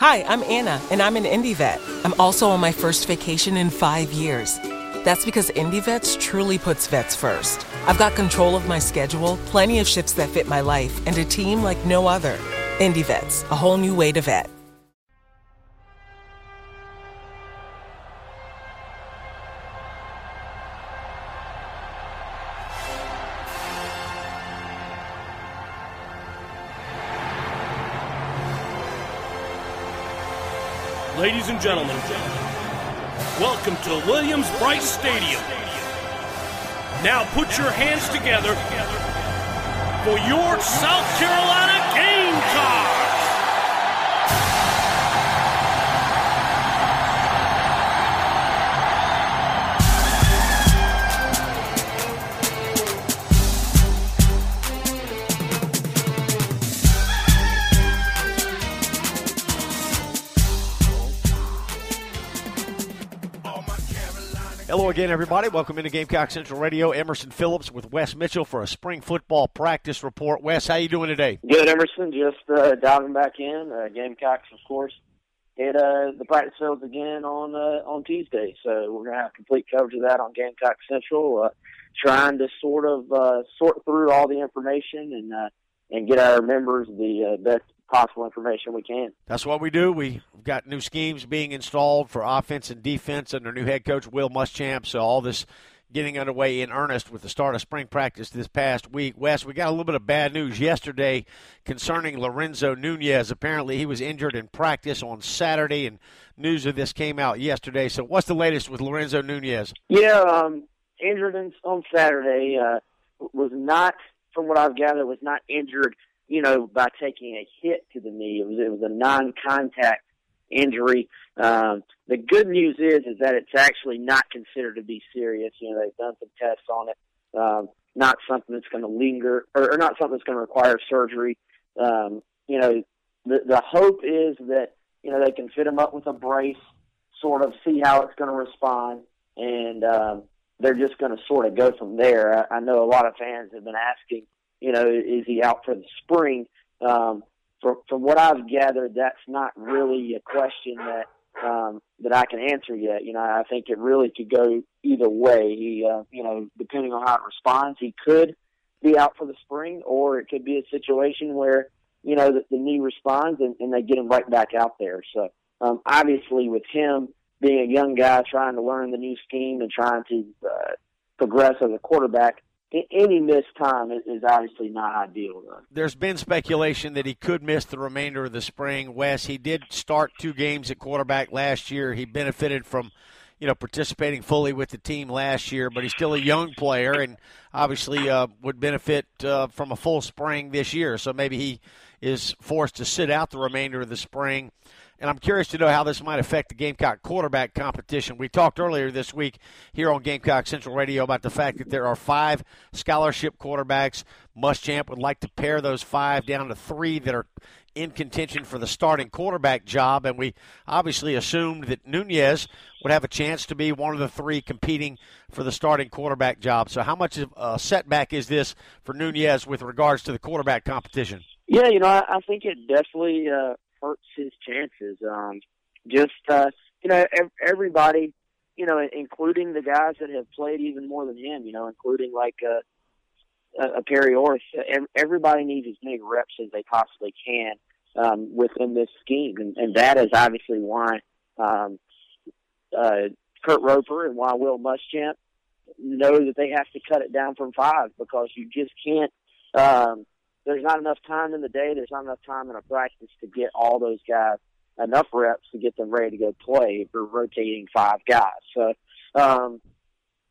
Hi, I'm Anna, and I'm an Indie vet. I'm also on my first vacation in five years. That's because Indie Vets truly puts vets first. I've got control of my schedule, plenty of shifts that fit my life, and a team like no other. Indie Vets, a whole new way to vet. Ladies and gentlemen, welcome to Williams-Brice Stadium. Now put your hands together for your South Carolina Hello again, everybody. Welcome into Gamecock Central Radio. Emerson Phillips with Wes Mitchell for a spring football practice report. Wes, how you doing today? Good, Emerson. Just uh, diving back in. Uh, Gamecocks, of course, hit uh, the practice fields again on uh, on Tuesday, so we're gonna have complete coverage of that on Gamecock Central. Uh, trying to sort of uh, sort through all the information and and get our members the best possible information we can. That's what we do. We've got new schemes being installed for offense and defense under new head coach Will Muschamp. So all this getting underway in earnest with the start of spring practice this past week. Wes, we got a little bit of bad news yesterday concerning Lorenzo Nunez. Apparently, he was injured in practice on Saturday, and news of this came out yesterday. So, what's the latest with Lorenzo Nunez? Yeah, um, injured in, on Saturday. Uh, was not, from what I've gathered, was not injured you know, by taking a hit to the knee. It was it was a non-contact injury. Um, the good news is is that it's actually not considered to be serious. You know, they've done some tests on it. Um, not something that's going to linger, or, or not something that's going to require surgery. Um, you know, the the hope is that you know they can fit him up with a brace, sort of see how it's going to respond, and um, they're just going to sort of go from there. I, I know a lot of fans have been asking you know, is he out for the spring? Um, from from what I've gathered, that's not really a question that um, that I can answer yet. You know, I think it really could go either way. He, uh, you know, depending on how it responds, he could be out for the spring, or it could be a situation where you know the, the knee responds and, and they get him right back out there. So um, obviously, with him being a young guy trying to learn the new scheme and trying to uh, progress as a quarterback, any missed time is, obviously not ideal. There's been speculation that he could miss the remainder of the spring. Wes, he did start two games at quarterback last year. He benefited from, you know, participating fully with the team last year, but he's still a young player and obviously uh, would benefit uh, from a full spring this year. So maybe he is forced to sit out the remainder of the spring and I'm curious to know how this might affect the Gamecock quarterback competition. We talked earlier this week here on Gamecock Central Radio about the fact that there are five scholarship quarterbacks. Muschamp would like to pare those five down to three that are in contention for the starting quarterback job, and we obviously assumed that Nunez would have a chance to be one of the three competing for the starting quarterback job. So, how much of a setback is this for Nunez with regards to the quarterback competition? Yeah, you know, I, I think it definitely uh, hurts his chances. Um, just uh, you know, everybody, you know, including the guys that have played even more than him. You know, including like uh, a Perry Orth. Everybody needs as many reps as they possibly can um, within this scheme, and, and that is obviously why um, uh, Kurt Roper and why Will Muschamp know that they have to cut it down from five because you just can't. Um, there's not enough time in the day. There's not enough time in a practice to get all those guys enough reps to get them ready to go play for rotating five guys. So, um,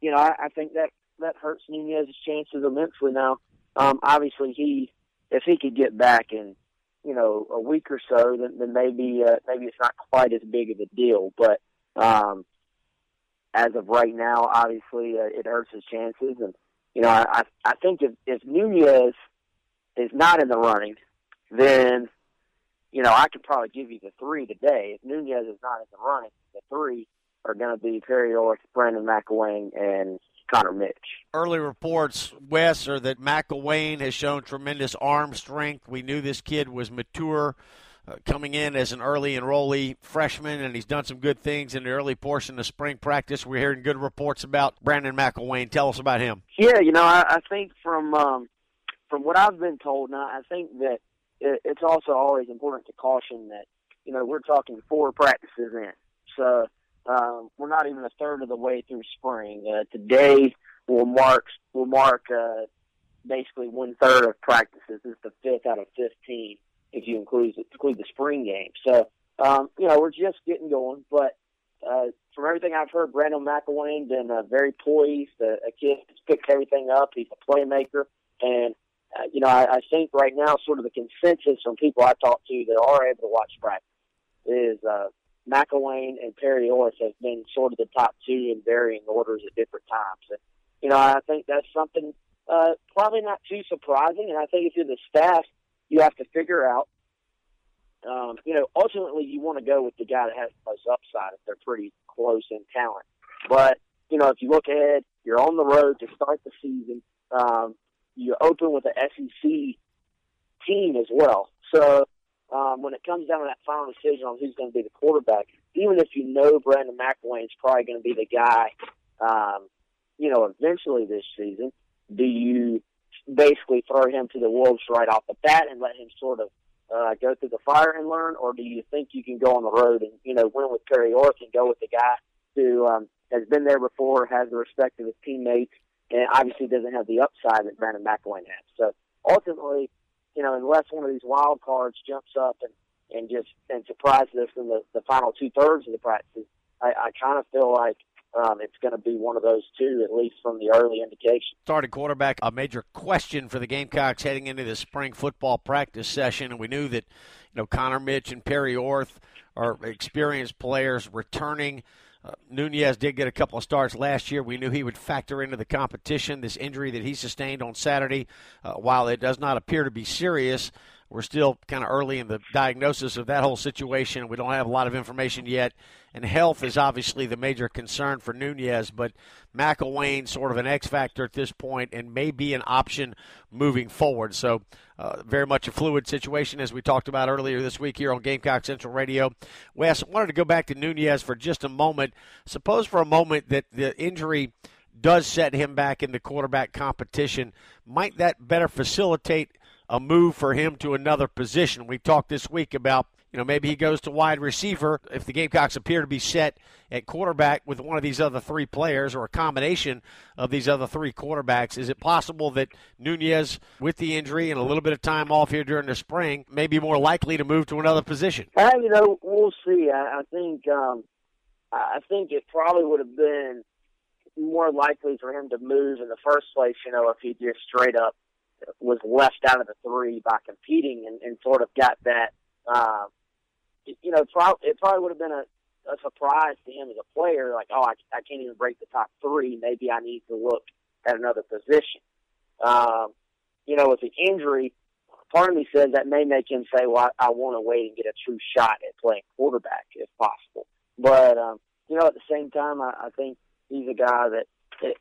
you know, I, I think that that hurts Nunez's chances immensely. Now, um, obviously, he if he could get back in, you know, a week or so, then, then maybe uh, maybe it's not quite as big of a deal. But um, as of right now, obviously, uh, it hurts his chances. And you know, I I think if if Nunez is not in the running, then you know I could probably give you the three today. If Nunez is not in the running, the three are going to be Perry Orth, Brandon McIlwain, and Connor Mitch. Early reports, Wes, are that McIlwain has shown tremendous arm strength. We knew this kid was mature uh, coming in as an early enrollee freshman, and he's done some good things in the early portion of spring practice. We're hearing good reports about Brandon McIlwain. Tell us about him. Yeah, you know, I, I think from um, from what I've been told, now I think that it, it's also always important to caution that you know we're talking four practices in, so um, we're not even a third of the way through spring. Uh, today will mark will mark uh, basically one third of practices. It's the fifth out of fifteen if you include include the spring game. So um, you know we're just getting going, but uh, from everything I've heard, Brandon McIlwain has been uh, very poised. Uh, a kid that's picked everything up. He's a playmaker, and uh, you know I, I think right now, sort of the consensus from people I talk to that are able to watch practice is uh, McIlwain and Perry Orth have been sort of the top two in varying orders at different times. And, you know, I think that's something uh, probably not too surprising. And I think if you're the staff, you have to figure out, um, you know, ultimately you want to go with the guy that has the most upside if they're pretty close in talent. But, you know, if you look ahead, you're on the road to start the season. Um, you open with an SEC team as well. So um, when it comes down to that final decision on who's going to be the quarterback, even if you know Brandon McIlwain's probably going to be the guy, um, you know, eventually this season, do you basically throw him to the wolves right off the bat and let him sort of uh, go through the fire and learn, or do you think you can go on the road and you know win with Perry Orth and go with the guy who um, has been there before, has the respect of his teammates, and obviously doesn't have the upside that Brandon McIlwain has. So ultimately, you know, unless one of these wild cards jumps up and and just and surprises us in the, the final two thirds of the practices, I, I kind of feel like um, it's going to be one of those two, at least from the early indication. Starting quarterback, a major question for the Gamecocks heading into the spring football practice session, and we knew that you know Connor Mitch and Perry Orth are experienced players returning. Uh, Nunez did get a couple of starts last year. We knew he would factor into the competition. This injury that he sustained on Saturday, uh, while it does not appear to be serious, we're still kind of early in the diagnosis of that whole situation. We don't have a lot of information yet. And health is obviously the major concern for Nunez, but McIlwain sort of an X factor at this point and may be an option moving forward. So, uh, very much a fluid situation as we talked about earlier this week here on Gamecock Central Radio. Wes, I wanted to go back to Nunez for just a moment. Suppose for a moment that the injury does set him back in the quarterback competition. Might that better facilitate a move for him to another position? We talked this week about you know, maybe he goes to wide receiver if the Gamecocks appear to be set at quarterback with one of these other three players or a combination of these other three quarterbacks. Is it possible that Nunez, with the injury and a little bit of time off here during the spring, may be more likely to move to another position? Uh, you know, we'll see. I, I think um, I think it probably would have been more likely for him to move in the first place. You know, if he just straight up was left out of the three by competing and, and sort of got that. Uh, you know, it probably would have been a, a surprise to him as a player. Like, oh, I, I can't even break the top three. Maybe I need to look at another position. Um, you know, with the injury, part of me says that may make him say, well, I, I want to wait and get a true shot at playing quarterback if possible. But, um, you know, at the same time, I, I think he's a guy that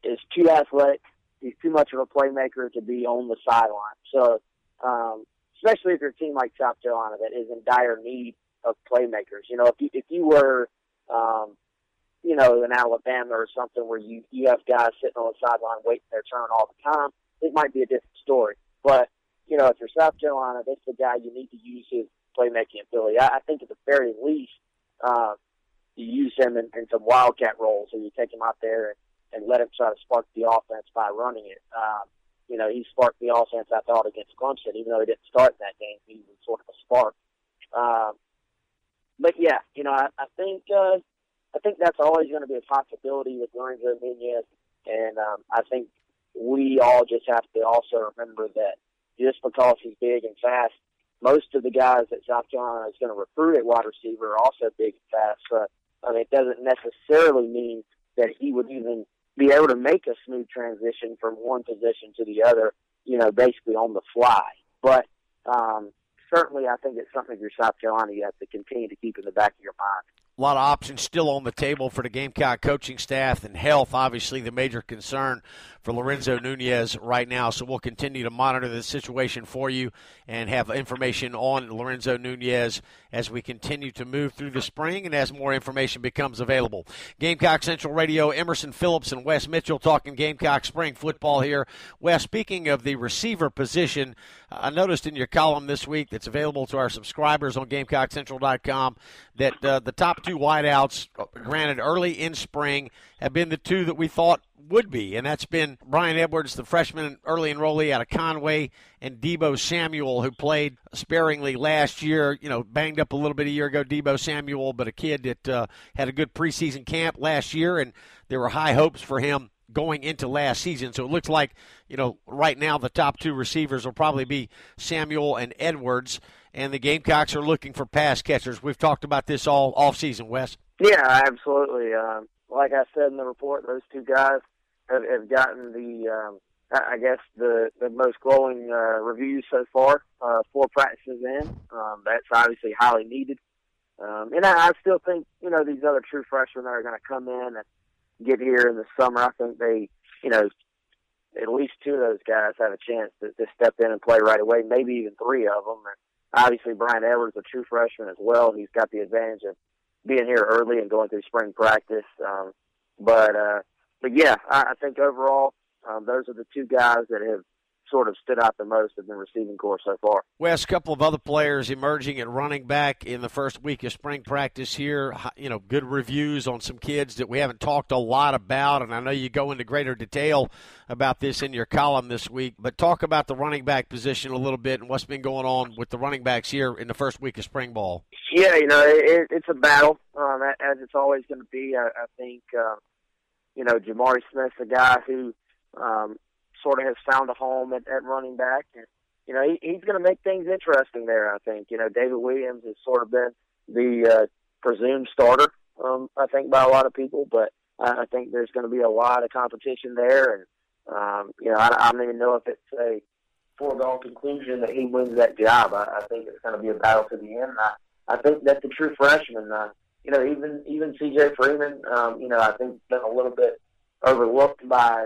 is too athletic. He's too much of a playmaker to be on the sideline. So, um, especially if you're a team like South Carolina that is in dire need of playmakers. You know, if you if you were, um, you know, in Alabama or something where you you have guys sitting on the sideline waiting their turn all the time, it might be a different story. But you know, if you're South Carolina, that's the guy you need to use his playmaking ability. I, I think at the very least, uh, you use him in, in some wildcat roles, or you take him out there and, and let him try to spark the offense by running it. Um, you know, he sparked the offense, I thought, against Clemson, even though he didn't start that game. He was sort of a spark. Um, but yeah, you know, I, I think uh, I think that's always going to be a possibility with Lorenzo Nunez, and um, I think we all just have to also remember that just because he's big and fast, most of the guys that South Carolina is going to recruit at wide receiver are also big and fast. So, I mean, it doesn't necessarily mean that he would even be able to make a smooth transition from one position to the other, you know, basically on the fly. But um, certainly I think it's something you're South Carolina you have to continue to keep in the back of your mind. A lot of options still on the table for the Gamecock coaching staff, and health, obviously, the major concern for Lorenzo Nunez right now. So we'll continue to monitor the situation for you and have information on Lorenzo Nunez as we continue to move through the spring and as more information becomes available. Gamecock Central Radio, Emerson Phillips and Wes Mitchell talking Gamecock spring football here. Wes, speaking of the receiver position, I noticed in your column this week that's available to our subscribers on GamecockCentral.com that uh, the top two wideouts, granted early in spring, have been the two that we thought would be, and that's been Bryan Edwards, the freshman early enrollee out of Conway, and Deebo Samuel, who played sparingly last year. You know, banged up a little bit a year ago, Deebo Samuel, but a kid that uh, had a good preseason camp last year, and there were high hopes for him going into last season. So it looks like, you know, right now the top two receivers will probably be Samuel and Edwards, and the Gamecocks are looking for pass catchers. We've talked about this all off season, Wes. Yeah, absolutely. Um, like I said in the report, those two guys have, have gotten the, um, I guess, the, the most glowing uh, reviews so far. Uh, four practices in. Um, that's obviously highly needed. Um, and I, I still think, you know, these other true freshmen that are going to come in and get here in the summer, I think they, you know, at least two of those guys have a chance to, to step in and play right away, maybe even three of them. And obviously, Bryan Edwards, a true freshman as well, he's got the advantage of being here early and going through spring practice. Um, but uh, but yeah, I, I think overall, um, those are the two guys that have sort of stood out the most in the receiving corps so far. Wes, a couple of other players emerging at running back in the first week of spring practice here. You know, good reviews on some kids that we haven't talked a lot about, and I know you go into greater detail about this in your column this week. But talk about the running back position a little bit and what's been going on with the running backs here in the first week of spring ball. Yeah, you know, it, it's a battle, um, as it's always going to be. I, I think. Uh, you know, Jamari Smith's a guy who um, sort of has found a home at, at running back. And, you know, he, he's going to make things interesting there, I think. You know, David Williams has sort of been the uh, presumed starter, um, I think, by a lot of people. But I, think there's going to be a lot of competition there. And, um, you know, I, I don't even know if it's a foregone conclusion that he wins that job. I, I think it's going to be a battle to the end. I, I think that the true freshman, uh, you know, even even C.J. Freeman, um, you know, I think been a little bit overlooked by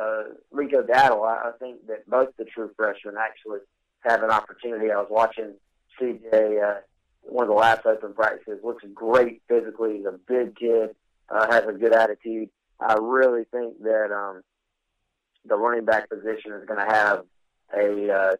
uh, Rico Dowdle. I, I think that both the true freshmen actually have an opportunity. I was watching C.J. Uh, one of the last open practices. Looks great physically. He's a big kid. Uh, has a good attitude. I really think that um, the running back position is going to have a uh,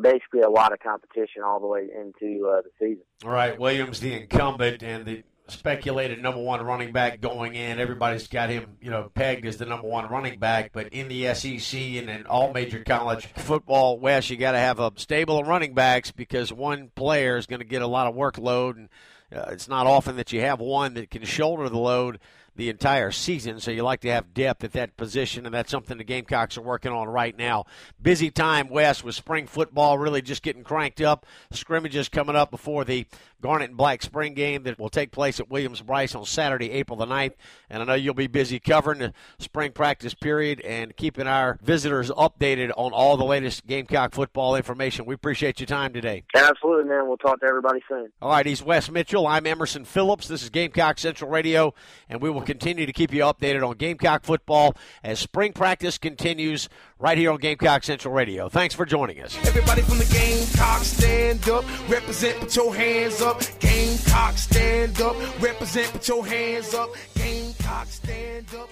basically a lot of competition all the way into uh, the season. All right, Williams, the incumbent, and the speculated number one running back going in. Everybody's got him, you know, pegged as the number one running back. But in the SEC and in all major college football, Wes, you got to have a stable of running backs because one player is going to get a lot of workload, and uh, it's not often that you have one that can shoulder the load the entire season. So you like to have depth at that position, and that's something the Gamecocks are working on right now. Busy time, Wes, with spring football really just getting cranked up. Scrimmages coming up before the Garnet and Black spring game that will take place at Williams-Brice on Saturday, April the 9th. And I know you'll be busy covering the spring practice period and keeping our visitors updated on all the latest Gamecock football information. We appreciate your time today. Absolutely, man. We'll talk to everybody soon. All right, he's Wes Mitchell. I'm Emerson Phillips. This is Gamecock Central Radio, and we will continue to keep you updated on Gamecock football as spring practice continues right here on Gamecock Central Radio. Thanks for joining us. Everybody from the Gamecock stand up, represent, put your hands up. Gamecock stand up, represent, put your hands up. Gamecock stand up.